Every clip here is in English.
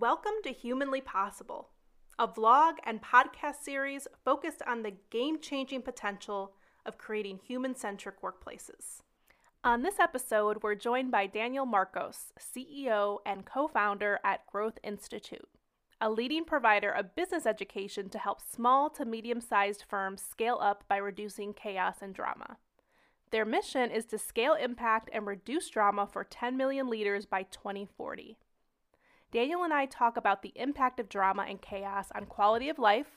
Welcome to Humanly Possible, a vlog and podcast series focused on the game changing potential of creating human centric workplaces. On this episode, we're joined by Daniel Marcos, CEO and co founder at Growth Institute, a leading provider of business education to help small to medium sized firms scale up by reducing chaos and drama. Their mission is to scale impact and reduce drama for 10 million leaders by 2040. Daniel and I talk about the impact of drama and chaos on quality of life,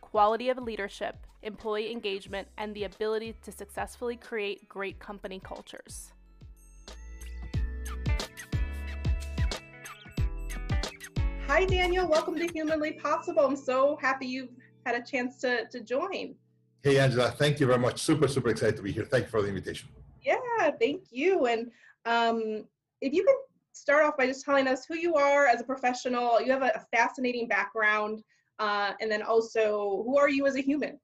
quality of leadership, employee engagement, and the ability to successfully create great company cultures. Hi, Daniel. Welcome to Humanly Possible. I'm so happy you've had a chance to, to join. Hey, Angela. Thank you very much. Super, super excited to be here. Thank you for the invitation. Yeah, thank you. And um, if you can start off by just telling us who you are as a professional. You have a, fascinating background, uh, and then also who are you as a human?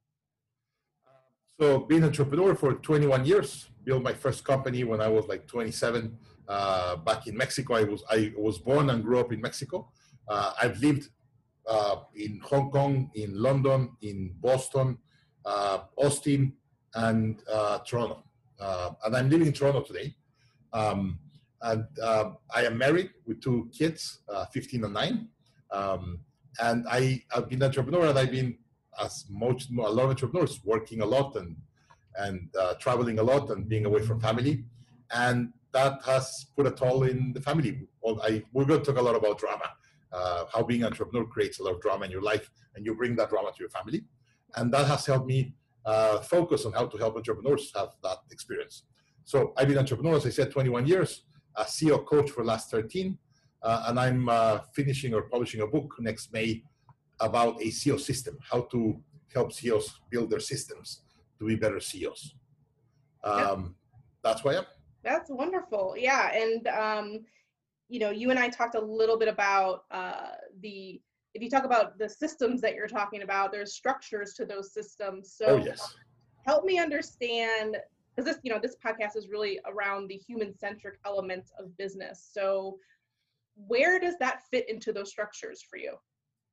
So, being an entrepreneur for 21 years, built my first company when I was like 27 uh, back in Mexico. I was I was born and grew up in Mexico. Uh, I've lived uh, in Hong Kong, in London, in Boston, uh, Austin, and uh, Toronto. and I'm living in Toronto today. Um, and uh, I am married with two kids, uh, 15 and 9. Um, and I, have been an entrepreneur and I've been, as most, a lot of entrepreneurs, working a lot and, and uh, traveling a lot and being away from family. And that has put a toll in the family. Well, I, we're going to talk a lot about drama, uh, how being an entrepreneur creates a lot of drama in your life and you bring that drama to your family. And that has helped me uh, focus on how to help entrepreneurs have that experience. So I've been an entrepreneur, as I said, 21 years a CEO coach for the last 13, uh, and I'm uh, finishing or publishing a book next May about a CEO system, how to help CEOs build their systems to be better CEOs. Um, yep. That's why I am. That's wonderful. Yeah, and um, you know, you and I talked a little bit about uh, the. If you talk about the systems that you're talking about, there's structures to those systems. So, oh, yes. help me understand because this you know this podcast is really around the human centric elements of business. So where does that fit into those structures for you?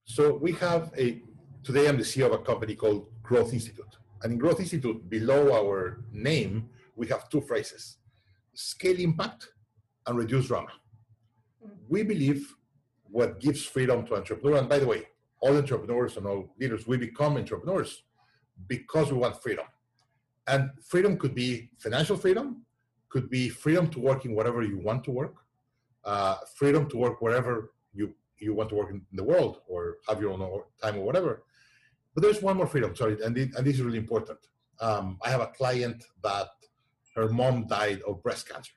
So we have a today i'm the ceo of a company called growth institute. And in growth institute below our name we have two phrases scale impact and reduce drama. Mm-hmm. we believe what gives freedom to entrepreneurs and by the way all entrepreneurs and all leaders we become entrepreneurs because we want freedom and freedom could be financial freedom, could be freedom to work in whatever you want to work, uh, freedom to work wherever you, you want to work in the world or have your own time or whatever. But there's one more freedom, sorry, and, it, and this is really important. Um, I have a client that her mom died of breast cancer.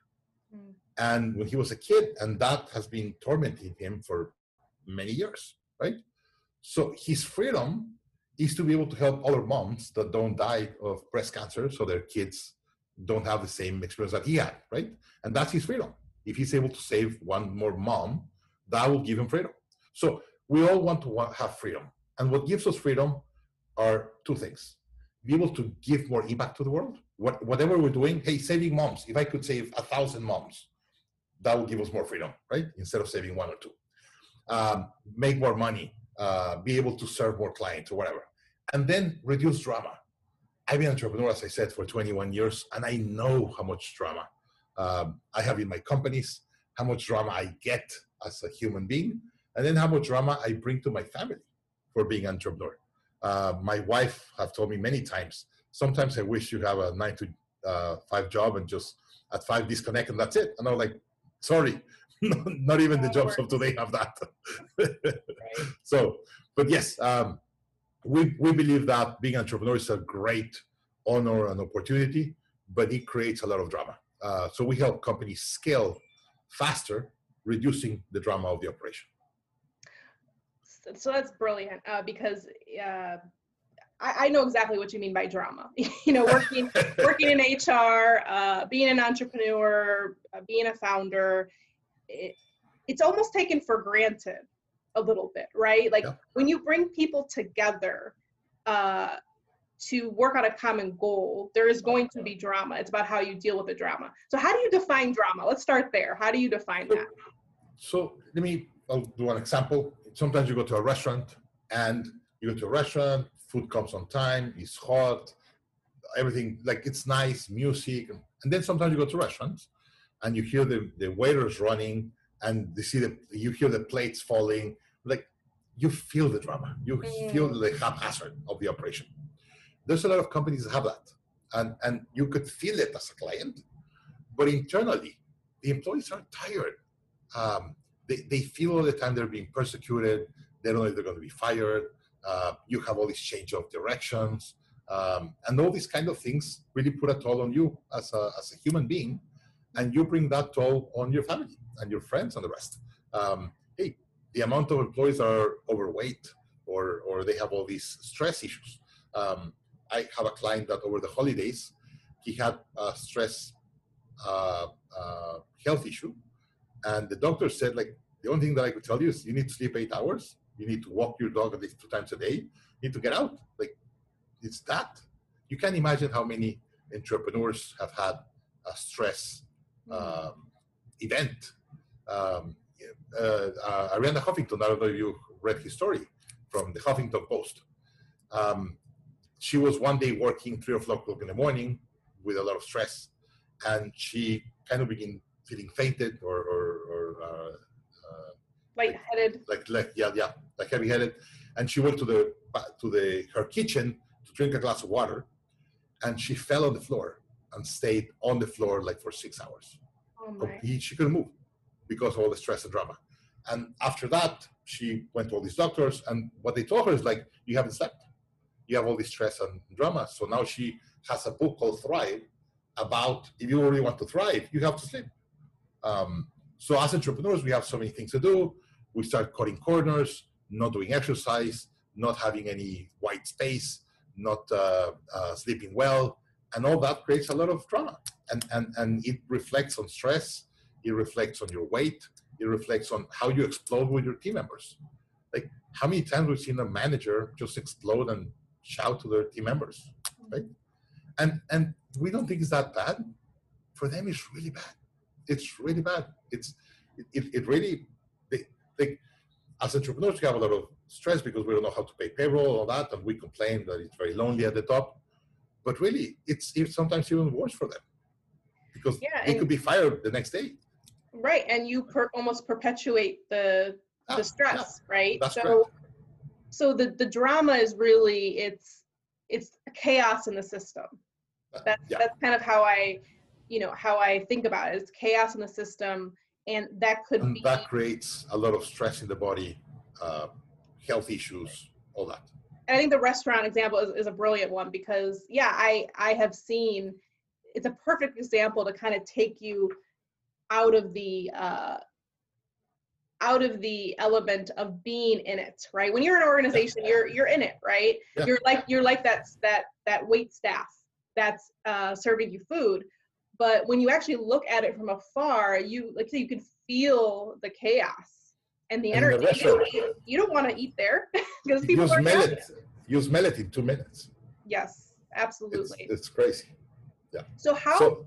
Mm. And when he was a kid, and that has been tormenting him for many years, right? So his freedom is to be able to help other moms that don't die of breast cancer so their kids don't have the same experience that he had, right? And that's his freedom. If he's able to save one more mom, that will give him freedom. So we all want to have freedom. And what gives us freedom are two things. Be able to give more impact to the world. What, whatever we're doing, hey, saving moms. If I could save a thousand moms, that would give us more freedom, right? Instead of saving one or two. Um, make more money, uh, be able to serve more clients or whatever. And then reduce drama. I've been an entrepreneur, as I said, for 21 years, and I know how much drama um, I have in my companies, how much drama I get as a human being, and then how much drama I bring to my family for being an entrepreneur. Uh, my wife have told me many times, sometimes I wish you have a nine to uh, five job and just at five disconnect and that's it. And I'm like, sorry, not even the jobs of today have that. right. So, but yes, um, we, we believe that being an entrepreneur is a great honor and opportunity, but it creates a lot of drama. Uh, so we help companies scale faster, reducing the drama of the operation. So that's brilliant uh, because uh, I, I, know exactly what you mean by drama. you know, working working in HR, uh, being an entrepreneur, uh, being a founder, it, it's almost taken for granted a little bit, right? Like yeah. when you bring people together uh, to work on a common goal, there is going to be drama. It's about how you deal with the drama. So, how do you define drama? Let's start there. How do you define so, that? So, let me I'll do an example. Sometimes you go to a restaurant and you go to a restaurant, food comes on time, it's hot, everything like it's nice, music, and then sometimes you go to restaurants and you hear the, the waiters running and you see the you hear the plates falling, like you feel the drama, you mm. feel the haphazard of the operation. There's a lot of companies that have that, and and you could feel it as a client, but internally, the employees are tired. Um, they, they feel all the time they're being persecuted. They don't know if they're going to be fired. Uh, you have all these change of directions. Um, and all these kind of things really put a toll on you as a, as a human being. And you bring that toll on your family and your friends and the rest. Um, hey, the amount of employees are overweight or, or they have all these stress issues. Um, I have a client that over the holidays, he had a stress uh, uh, health issue and the doctor said, like, the only thing that I could tell you is you need to sleep eight hours. You need to walk your dog at least two times a day. You need to get out. Like, it's that. You can imagine how many entrepreneurs have had a stress um, event. Um, uh, uh, Arianna Huffington, I don't know if you read his story from the Huffington Post. Um, she was one day working three o'clock in the morning with a lot of stress, and she kind of began feeling fainted or, or, or uh, uh, lightheaded. Like, like yeah, yeah, like heavy-headed. And she went to the to the her kitchen to drink a glass of water, and she fell on the floor and stayed on the floor like for six hours. Oh she couldn't move because of all the stress and drama. And after that, she went to all these doctors, and what they told her is like, you haven't slept. You have all this stress and drama. So now she has a book called Thrive about if you really want to thrive, you have to sleep. Um, so as entrepreneurs, we have so many things to do. We start cutting corners, not doing exercise, not having any white space, not uh, uh, sleeping well, and all that creates a lot of drama. And, and, and it reflects on stress, it reflects on your weight, it reflects on how you explode with your team members. Like how many times we've seen a manager just explode and shout to their team members, right? And and we don't think it's that bad. For them, it's really bad it's really bad. It's it, it really they, they as entrepreneurs we have a lot of stress because we don't know how to pay payroll all that, and we complain that it's very lonely at the top. But really, it's, it's sometimes even worse for them because yeah, they could be fired the next day. Right, and you per, almost perpetuate the the stress, yeah, right? That's so, correct. so the the drama is really it's it's chaos in the system. That's yeah. that's kind of how I you know how I think about it. It's chaos in the system, and that could and be that creates a lot of stress in the body, uh, health issues, all that. And I think the restaurant example is, is a brilliant one because yeah, I I have seen it's a perfect example to kind of take you out of the uh, out of the element of being in it right when you're an organization yeah. you're you're in it right yeah. you're like you're like that that that wait staff that's uh, serving you food but when you actually look at it from afar you like you can feel the chaos and the and energy the you, you, don't want to eat there because people you are smell it. You smell it in two minutes. Yes absolutely. it's, it's crazy. Yeah. So how so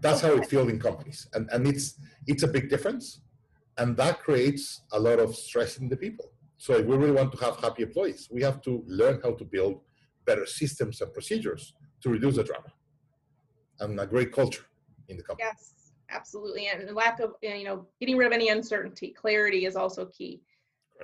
that's how it feels in companies. And and it's it's a big difference and that creates a lot of stress in the people. So if we really want to have happy employees we have to learn how to build better systems and procedures to reduce the drama. And a great culture in the company. Yes, absolutely. And lack of, you know, getting rid of any uncertainty, clarity is also key.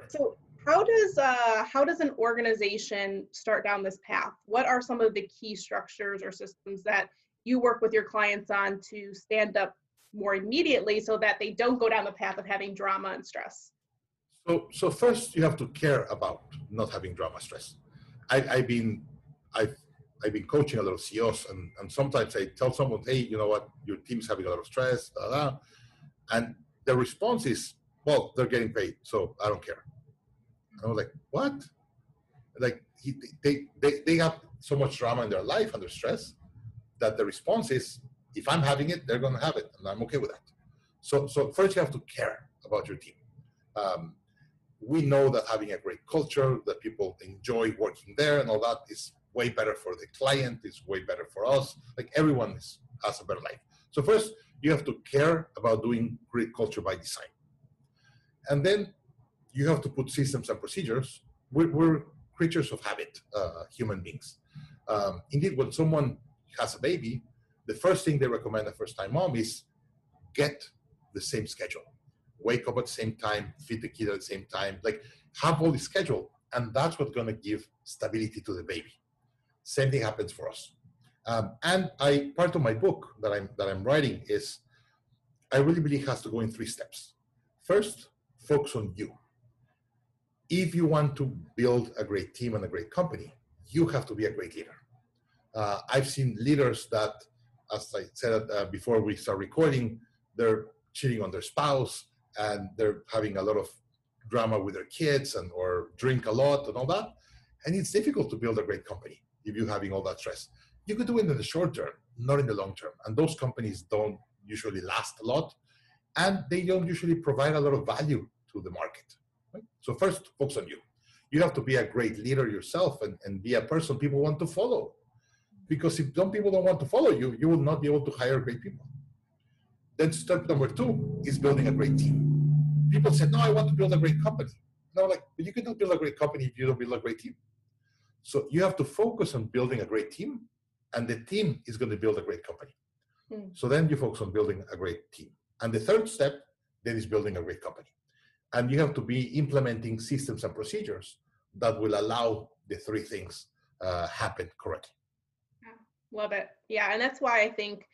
So how does uh, how does an organization start down this path? What are some of the key structures or systems that you work with your clients on to stand up more immediately so that they don't go down the path of having drama and stress? So, so first you have to care about not having drama stress. I, I've been, I've I've been coaching a lot of CEOs, and, and sometimes I tell someone, hey, you know what, your team's having a lot of stress, and the response is, well, they're getting paid, so I don't care. And I was like, what? Like he, they, they, they have so much drama in their life under stress that the response is, if I'm having it, they're going to have it, and I'm okay with that. So, so first you have to care about your team. Um, we know that having a great culture, that people enjoy working there, and all that is way better for the client, it's way better for us. Like everyone is, has a better life. So first, you have to care about doing great culture by design. And then you have to put systems and procedures. We're, we're creatures of habit, uh, human beings. Um, indeed, when someone has a baby, the first thing they recommend a first time mom is get the same schedule. Wake up at the same time, feed the kid at the same time, like have all the schedule. And that's what's to give stability to the baby. Same thing happens for us. Um, and I part of my book that I'm that I'm writing is I really believe has to go in three steps. First, focus on you. If you want to build a great team and a great company, you have to be a great leader. Uh, I've seen leaders that, as I said uh, before we start recording, they're cheating on their spouse and they're having a lot of drama with their kids and or drink a lot and all that. And it's difficult to build a great company if you're having all that stress. You could do it in the short term, not in the long term. And those companies don't usually last a lot, and they don't usually provide a lot of value to the market. Right? So first, focus on you. You have to be a great leader yourself and, and be a person people want to follow. Because if some people don't want to follow you, you will not be able to hire great people. Then step number two is building a great team. People said, no, I want to build a great company. No, like, but you cannot build a great company if you don't build a great team. So you have to focus on building a great team, and the team is going to build a great company. Mm. So then you focus on building a great team. And the third step then is building a great company. And you have to be implementing systems and procedures that will allow the three things uh, happen correctly. Yeah, love it. Yeah, and that's why I think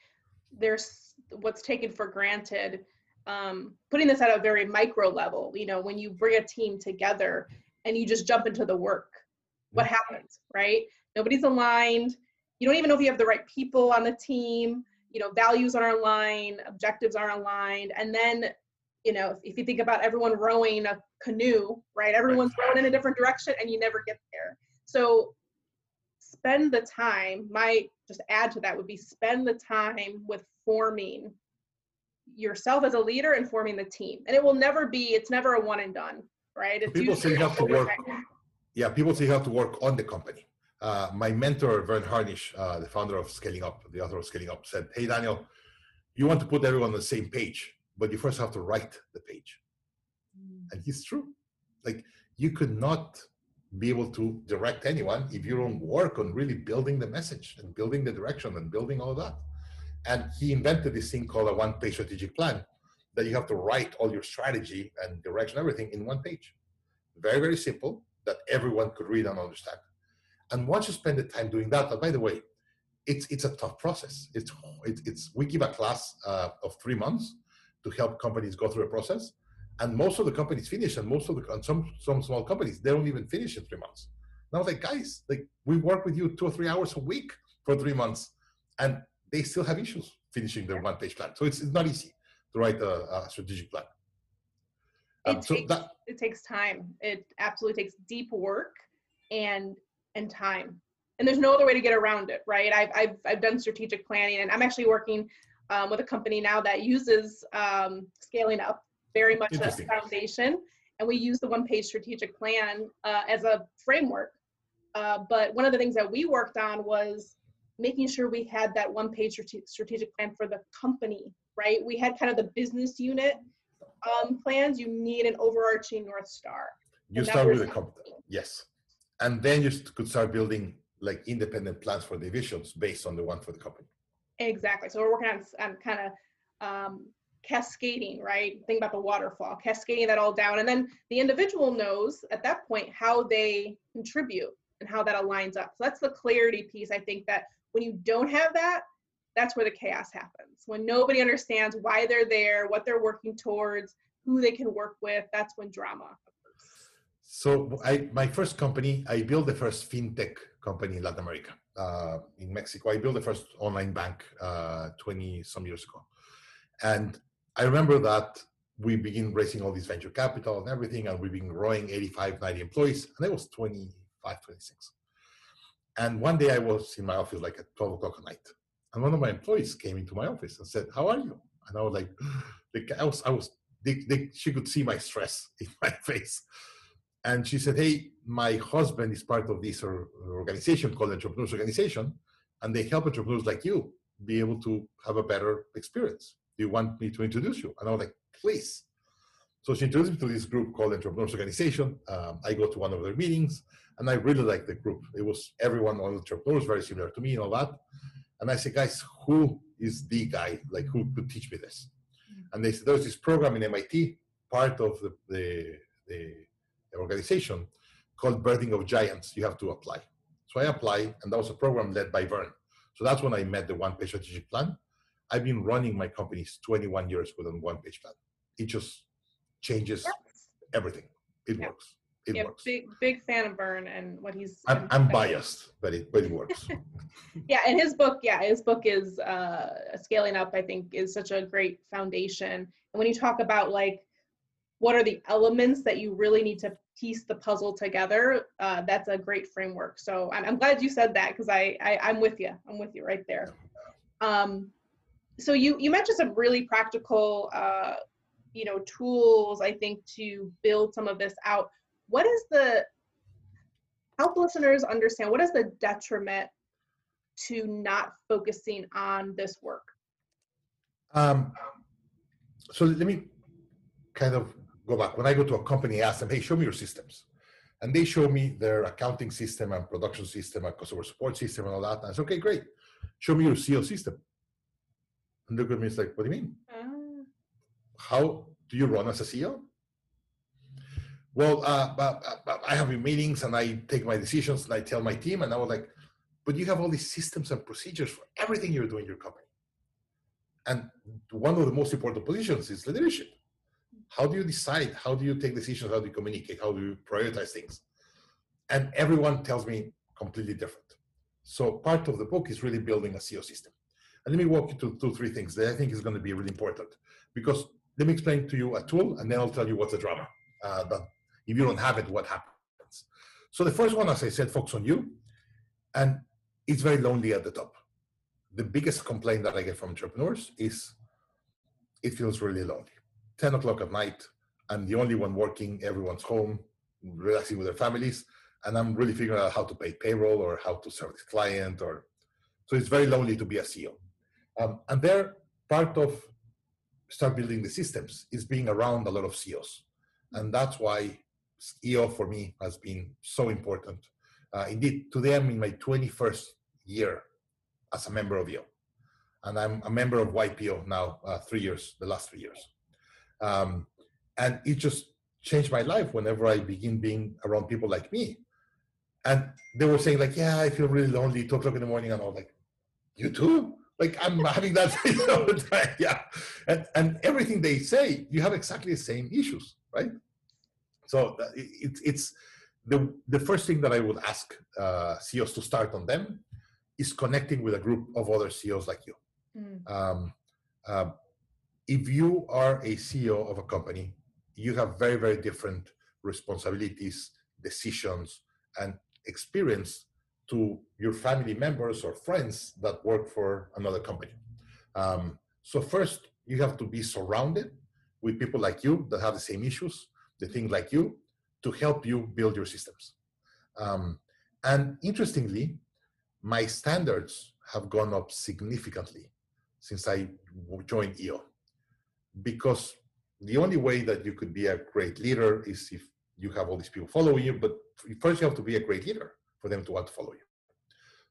there's what's taken for granted. Um, putting this at a very micro level, you know, when you bring a team together and you just jump into the work, what happens, right? Nobody's aligned. You don't even know if you have the right people on the team. You know values aren't aligned objectives aren't aligned. And then you know if, if you think about everyone rowing a canoe right? Everyone's rowing in a different direction and you never get there. So spend the time my just add to that would be spend the time with forming yourself as a leader and forming the team. And it will never be it's never a one and done right? It's people say you have to work yeah people say you have to work on the company uh, my mentor, Verne Harnish, uh, the founder of Scaling Up, the author of Scaling Up, said, Hey, Daniel, you want to put everyone on the same page, but you first have to write the page. Mm. And he's true. Like, you could not be able to direct anyone if you don't work on really building the message and building the direction and building all of that. And he invented this thing called a one page strategic plan that you have to write all your strategy and direction, everything in one page. Very, very simple that everyone could read and understand. And once you spend the time doing that, and by the way, it's it's a tough process. It's it's, it's we give a class uh, of three months to help companies go through a process, and most of the companies finish, and most of the and some some small companies they don't even finish in three months. Was like, guys, like we work with you two or three hours a week for three months, and they still have issues finishing their one page plan. So it's, it's not easy to write a, a strategic plan. Um, it, so takes, that, it takes time. It absolutely takes deep work and and time. And there's no other way to get around it, right? I've, I've, I've done strategic planning and I'm actually working um, with a company now that uses um, scaling up very much as a foundation. And we use the one page strategic plan uh, as a framework. Uh, but one of the things that we worked on was making sure we had that one page strategic plan for the company, right? We had kind of the business unit um, plans. You need an overarching North Star. You start with the company, yes and then you could start building like independent plans for divisions based on the one for the company. Exactly. So we're working on, on kind of um, cascading, right? Think about the waterfall, cascading that all down. And then the individual knows at that point how they contribute and how that aligns up. So that's the clarity piece. I think that when you don't have that, that's where the chaos happens. When nobody understands why they're there, what they're working towards, who they can work with, that's when drama occurs. so I, my first company, I built the first fintech company in Latin America, uh, in Mexico. I built the first online bank uh, 20 some years ago. And I remember that we begin raising all this venture capital and everything, and we've been growing 85, 90 employees, and I was 25, 26. And one day I was in my office like at 12 o'clock at night, and one of my employees came into my office and said, "How are you?" And I was like, I was, I was. They, they, she could see my stress in my face, and she said, Hey, my husband is part of this organization called Entrepreneurs Organization, and they help entrepreneurs like you be able to have a better experience. Do you want me to introduce you? And I was like, Please. So she introduced me to this group called Entrepreneurs Organization. Um, I go to one of their meetings, and I really like the group. It was everyone, on entrepreneurs, very similar to me and all that. And I said, guys, who is the guy? Like, who could teach me this? And they said, there's this program in MIT, part of the, the, the organization called Birthing of Giants. You have to apply. So I applied, and that was a program led by Verne. So that's when I met the one page strategic plan. I've been running my companies 21 years with a one page plan. It just changes everything. It yeah. works. It yeah, works. Big big fan of Verne and what he's. I'm, I'm biased, but it but it works. yeah, and his book, yeah, his book is uh, scaling up. I think is such a great foundation. And when you talk about like what are the elements that you really need to piece the puzzle together, uh, that's a great framework. So I'm, I'm glad you said that because I, I I'm with you. I'm with you right there. Um, so you you mentioned some really practical uh, you know tools i think to build some of this out what is the help listeners understand what is the detriment to not focusing on this work? Um, so let me kind of go back. When i go to a company I ask them hey show me your systems. And they show me their accounting system and production system and customer support system and all that. And i say okay great. Show me your CEO system. And look at me it's like what do you mean? How do you run as a CEO? Well, uh, I have meetings and I take my decisions and I tell my team, and I was like, but you have all these systems and procedures for everything you're doing in your company. And one of the most important positions is leadership. How do you decide? How do you take decisions? How do you communicate? How do you prioritize things? And everyone tells me completely different. So part of the book is really building a CEO system. And let me walk you through two, three things that I think is going to be really important because let me explain to you a tool and then I'll tell you what's the drama. Uh, but if you don't have it, what happens? So the first one, as I said, focus on you. And it's very lonely at the top. The biggest complaint that I get from entrepreneurs is it feels really lonely. 10 o'clock at night, I'm the only one working, everyone's home, relaxing with their families, and I'm really figuring out how to pay payroll or how to serve this client or so it's very lonely to be a CEO. Um, and they're part of start building the systems is being around a lot of CEOs. And that's why EO for me has been so important. Uh, indeed, today I'm in my 21st year as a member of EO. And I'm a member of YPO now, uh, three years, the last three years. Um, and it just changed my life whenever I begin being around people like me. And they were saying like, yeah, I feel really lonely, two o'clock in the morning. And I was like, you too? Like I'm having that all the time. Yeah. And, and everything they say, you have exactly the same issues, right? So it, it's the, the first thing that I would ask uh, CEOs to start on them is connecting with a group of other CEOs like you. Mm. Um, uh, if you are a CEO of a company, you have very, very different responsibilities, decisions, and experience to your family members or friends that work for another company. Um, so first, you have to be surrounded with people like you that have the same issues, the things like you, to help you build your systems. Um, and interestingly, my standards have gone up significantly since I joined EO, because the only way that you could be a great leader is if you have all these people following you. But first, you have to be a great leader for them to want to follow you.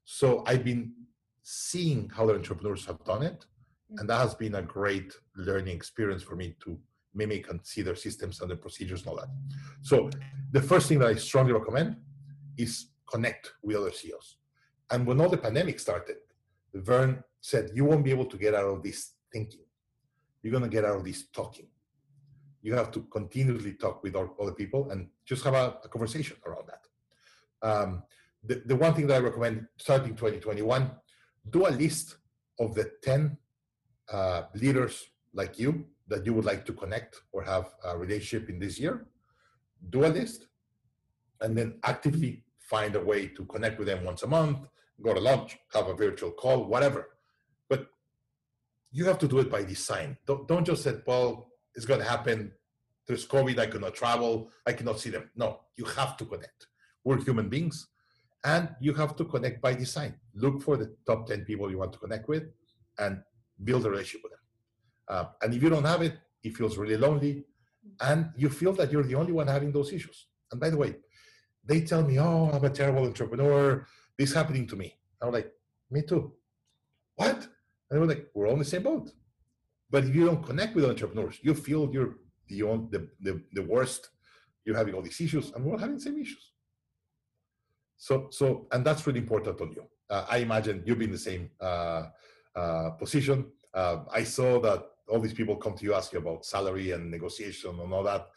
So I've been seeing how the entrepreneurs have done it. Mm. And that has been a great learning experience for me to mimic and see their systems and the procedures and all that. So the first thing that I strongly recommend is connect with other CEOs. And when all the pandemic started, Verne said, you won't be able to get out of this thinking. You're going to get out of this talking. You have to continuously talk with other people and just have a, a conversation around that. Um, the, the one thing that I recommend starting 2021, do a list of the 10 uh, leaders like you that you would like to connect or have a relationship in this year. Do a list and then actively find a way to connect with them once a month, go to lunch, have a virtual call, whatever. But you have to do it by design. Don't, don't just say, well, it's going to happen. There's COVID, I cannot travel, I cannot see them. No, you have to connect. We're human beings and you have to connect by design. Look for the top 10 people you want to connect with and build a relationship with them. Uh, and if you don't have it, it feels really lonely. and you feel that you're the only one having those issues. And by the way, they tell me, "Oh, I'm a terrible entrepreneur. This happening to me." I'm like, "Me too." What? And we're like, "We're all in the same boat." But if you don't connect with entrepreneurs, you feel you're the the, the, the worst. You're having all these issues, and we're all having the same issues. So, so, and that's really important on you. Uh, I imagine you've been in the same uh, uh, position. Uh, I saw that all these people come to you ask you about salary and negotiation and all that.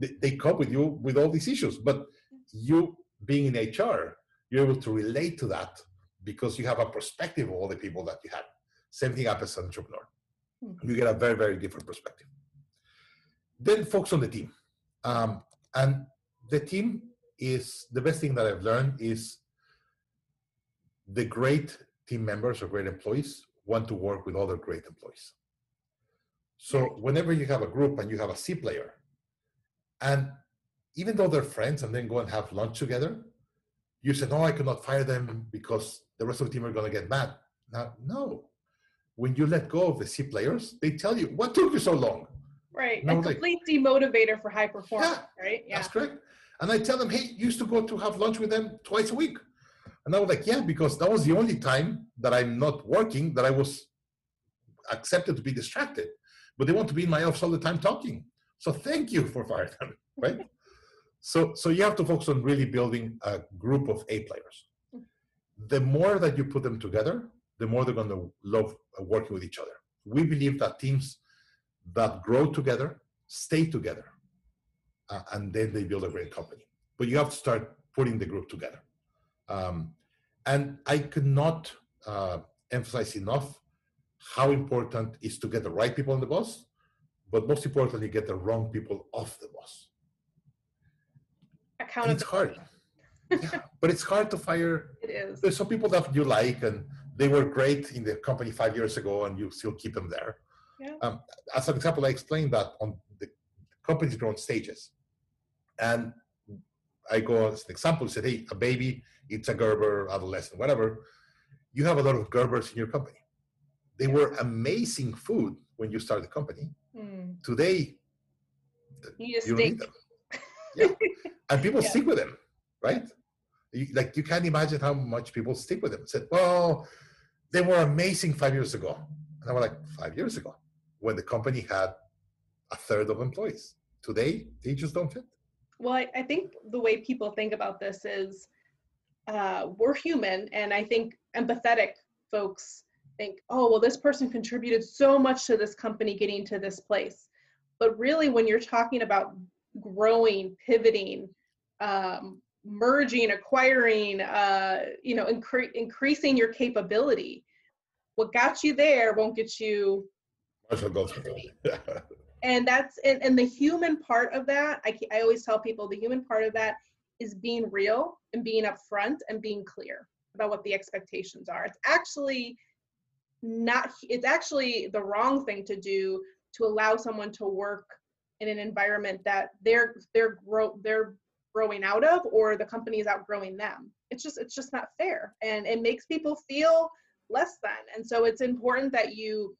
They, they come with you with all these issues, but you being in HR, you're able to relate to that because you have a perspective of all the people that you had. Same thing happens as an entrepreneur. Mm-hmm. You get a very, very different perspective. Then focus on the team. Um, and the team is the best thing that I've learned is the great team members or great employees want to work with other great employees. So whenever you have a group and you have a C player, and even though they're friends and then go and have lunch together, you say, no, I cannot fire them because the rest of the team are going to get mad. Now, no. When you let go of the C players, they tell you, what took you so long? Right. a complete like, demotivator for high performance, yeah, right? Yeah. That's correct. And I tell them, hey, you used to go to have lunch with them twice a week. And I was like, yeah, because that was the only time that I'm not working that I was accepted to be distracted. But they want to be in my office all the time talking. So thank you for firing them, right? so so you have to focus on really building a group of A players. The more that you put them together, the more they're going to love working with each other. We believe that teams that grow together stay together uh, and then they build a great company. But you have to start putting the group together. Um, and I cannot uh, emphasize enough how important is to get the right people on the bus, but most importantly, get the wrong people off the bus. Accountability. it's hard. yeah, but it's hard to fire. It is. There's some people that you like, and they were great in the company five years ago, and you still keep them there. Yeah. Um, as an example, I explained that on the company's grown stages. And I go as an example, said, hey, a baby, it's a Gerber, adolescent, whatever. You have a lot of Gerbers in your company. They were amazing food when you started the company. Mm. Today, you, you don't need them. Yeah. and people yeah. stick with them, right? You, like you can't imagine how much people stick with them. Said, well, they were amazing five years ago. And I was like, five years ago, when the company had a third of employees. Today, they just don't fit. Well, I, I think the way people think about this is uh, we're human, and I think empathetic folks think, oh, well, this person contributed so much to this company getting to this place. But really, when you're talking about growing, pivoting, um, merging, acquiring, uh, you know, incre- increasing your capability, what got you there won't get you. and that's and, and the human part of that I, I always tell people the human part of that is being real and being upfront and being clear about what the expectations are it's actually not it's actually the wrong thing to do to allow someone to work in an environment that they're they're grow they're growing out of or the company is outgrowing them. It's just it's just not fair and it makes people feel less than. And so it's important that you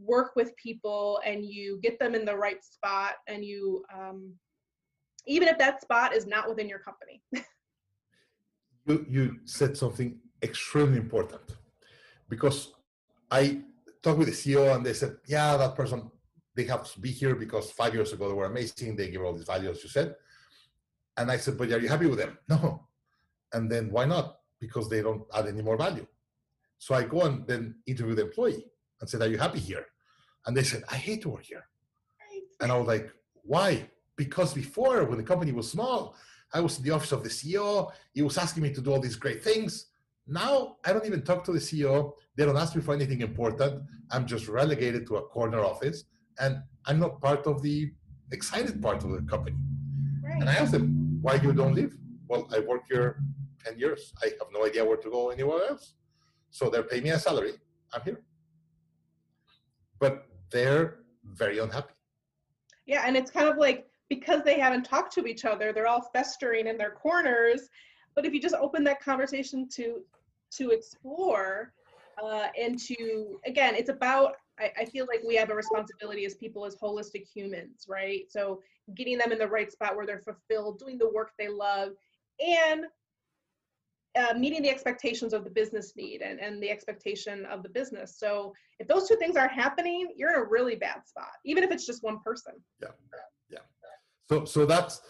work with people and you get them in the right spot and you um, even if that spot is not within your company. You, you said something extremely important because i talked with the ceo and they said yeah that person they have to be here because five years ago they were amazing they gave all these values you said and i said but are you happy with them no and then why not because they don't add any more value so i go and then interview the employee and said, Are you happy here? And they said, I hate to work here. And I was like, Why? Because before, when the company was small, I was in the office of the CEO. He was asking me to do all these great things. Now I don't even talk to the CEO. They don't ask me for anything important. I'm just relegated to a corner office, and I'm not part of the excited part of the company. Right. And I asked them, "Why you don't leave?" Well, I work here ten years. I have no idea where to go anywhere else. So they're paying me a salary. I'm here but they're very unhappy. Yeah, and it's kind of like because they haven't talked to each other, they're all festering in their corners. But if you just open that conversation to to explore uh, and to again, it's about I, I feel like we have a responsibility as people as holistic humans, right? So getting them in the right spot where they're fulfilled, doing the work they love, and uh, meeting the expectations of the business need and, and the expectation of the business. So if those two things aren't happening, you're in a really bad spot, even if it's just one person. Yeah, yeah. So so that's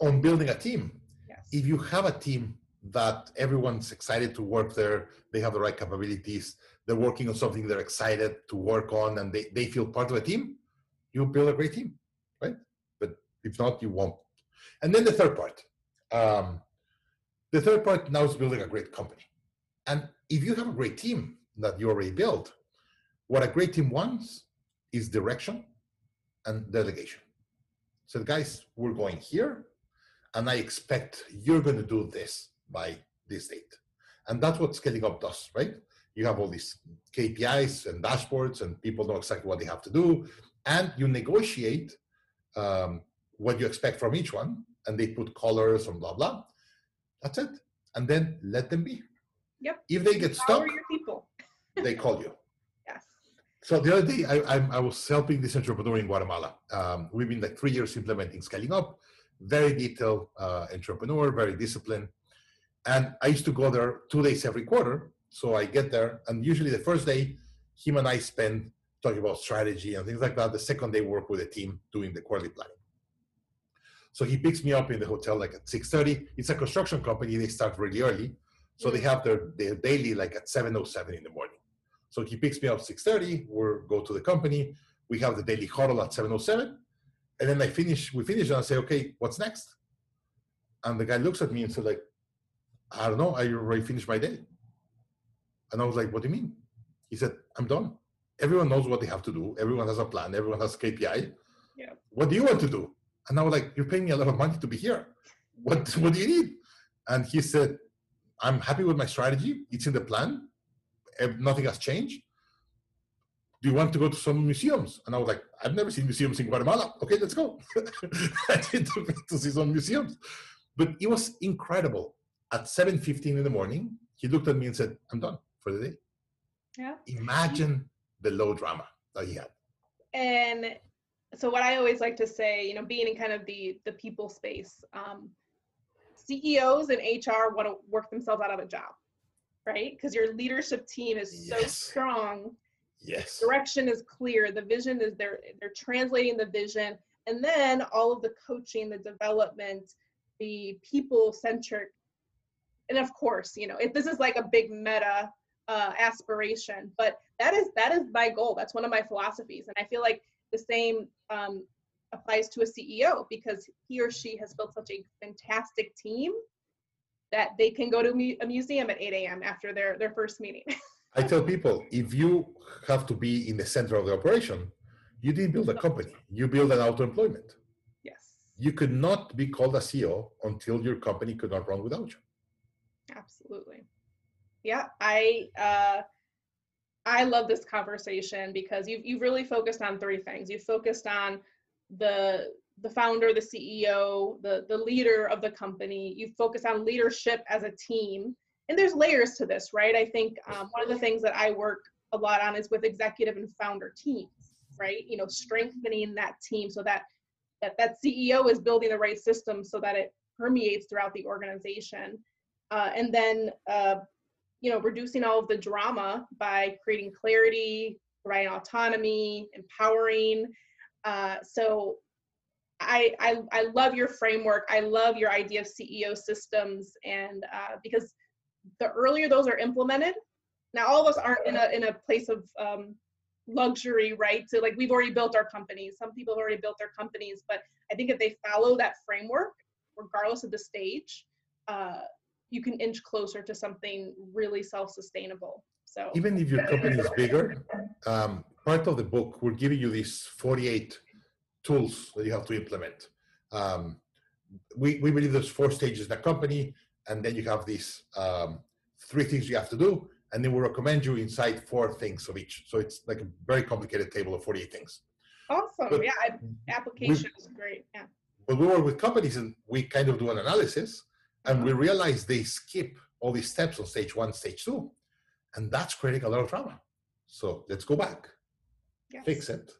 on building a team. Yes. If you have a team that everyone's excited to work there, they have the right capabilities, they're working on something they're excited to work on, and they, they feel part of a team, you build a great team, right? But if not, you won't. And then the third part. Um, the third part now is building a great company. And if you have a great team that you already built, what a great team wants is direction and delegation. So, guys, we're going here, and I expect you're going to do this by this date. And that's what scaling up does, right? You have all these KPIs and dashboards, and people know exactly what they have to do. And you negotiate um, what you expect from each one, and they put colors and blah, blah. That's it. And then let them be. Yep. If they get stuck, your people. they call you. Yes. So the other day, I, I, I was helping this entrepreneur in Guatemala. Um, we've been like three years implementing scaling up. Very detailed uh, entrepreneur, very disciplined. And I used to go there two days every quarter. So I get there, and usually the first day, him and I spend talking about strategy and things like that. The second day, work with the team doing the quarterly planning. So he picks me up in the hotel like at 6:30. It's a construction company. They start really early, so they mm. have their their daily like at 7:07 in the morning. So he picks me up 6:30. We go to the company. We have the daily huddle at 7:07, and then I finish. We finish, and I say, "Okay, what's next?" And the guy looks at me and says, "Like, I don't know. I already finished my day." And I was like, "What do you mean?" He said, "I'm done. Everyone knows what they have to do. Everyone has a plan. Everyone has KPI. Yeah. What do you want to do?" And I was like, "You're paying me a lot of money to be here. What What do you need?" And he said, "I'm happy with my strategy. It's in the plan. Nothing has changed. Do you want to go to some museums?" And I was like, "I've never seen museums in Guatemala. Okay, let's go." I me to see some museums. But it was incredible. At 7:15 in the morning, he looked at me and said, "I'm done for the day." Yeah. Imagine the low drama that he had. and so what i always like to say you know being in kind of the the people space um, ceos and hr want to work themselves out of a job right because your leadership team is so strong Yes. direction is clear the vision is they're they're translating the vision and then all of the coaching the development the people centric and of course you know if this is like a big meta uh, aspiration but that is that is my goal that's one of my philosophies and i feel like the same um, applies to a ceo because he or she has built such a fantastic team that they can go to a museum at 8 a.m after their their first meeting I tell people if you have to be in the center of the operation, you didn't build a company. You build an auto employment. yes You could not be called a CEO until your company could not run without you. Absolutely. Yeah, I uh I love this conversation because you've you've really focused on three things. You've focused on the the founder, the CEO, the the leader of the company. You've focused on leadership as a team. And there's layers to this, right? I think um, one of the things that I work a lot on is with executive and founder teams, right? You know, strengthening that team so that that that CEO is building the right system so that it permeates throughout the organization uh, and then uh, you know reducing all of the drama by creating clarity providing autonomy empowering. Uh, so I, I i love your framework. I love your idea of ceo systems and uh, because the earlier those are implemented now all of us aren't in a in a place of um, luxury right? So like we've already built our companies. Some people have already built their companies but i think if they follow that framework regardless of the stage uh, you can inch closer to something really self-sustainable. So Even if your company is bigger, um, part of the book, we're giving you these 48 tools that you have to implement. Um, we, we believe there's four stages in a company, and then you have these um, three things you have to do, and then we recommend you inside four things of each. So it's like a very complicated table of 48 things. awesome. But yeah, application is great. Yeah. But we work with companies and we kind of do an analysis and we realize they skip all these steps on stage one, stage two. And that's creating a lot of trauma. So let's go back. yes. fix it,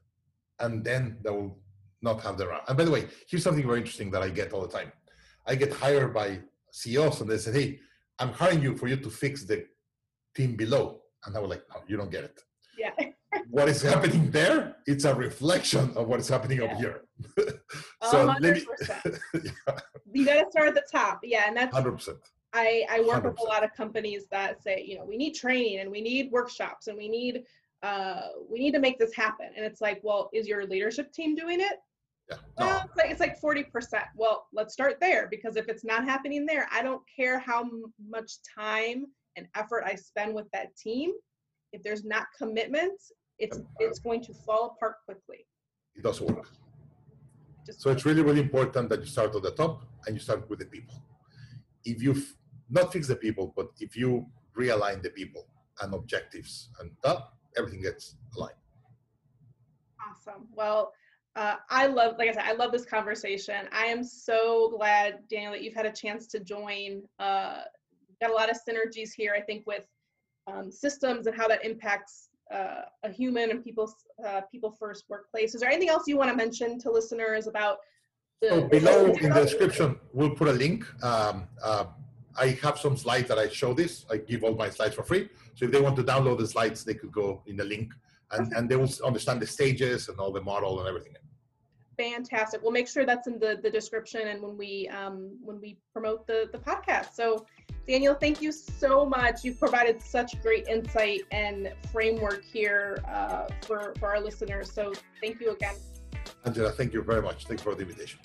and then they will not have the. And by the way, here's something very interesting that I get all the time. I get hired by CEOs and they say, "Hey, I'm hiring you for you to fix the team below," and I was like, "No, you don't get it." Yeah. what is happening there? It's a reflection of what is happening yeah. over here. so 100%. Me, yeah. You got to start at the top, yeah, and that's hundred percent. I, I work 100%. with a lot of companies that say, you know, we need training and we need workshops and we need uh, we need to make this happen. And it's like, well, is your leadership team doing it? Yeah. Well, it's like it's like forty percent. Well, let's start there because if it's not happening there, I don't care how m- much time and effort I spend with that team. If there's not commitment, it's it's going to fall apart quickly. It doesn't work. Just so it's really really important that you start at the top and you start with the people. If you not fix the people, but if you realign the people and objectives and that, everything gets aligned. Awesome. Well uh, I love, like I said, I love this conversation. I am so glad, Daniel, that you've had a chance to join. Uh, got a lot of synergies here, I think, with um, systems and how that impacts uh, a human and people's uh, people first workplace. Is there anything else you want to mention to listeners about? Oh, below in the description, we'll put a link. Um, uh, I have some slides that I show this. I give all my slides for free. So if they want to download the slides, they could go in the link and, and they will understand the stages and all the model and everything fantastic. We'll make sure that's in the, the description and when we um, when we promote the, the podcast. So Daniel, thank you so much. You've provided such great insight and framework here uh, for, for our listeners. So thank you again. Angela, thank you very much. Thank you for the invitation.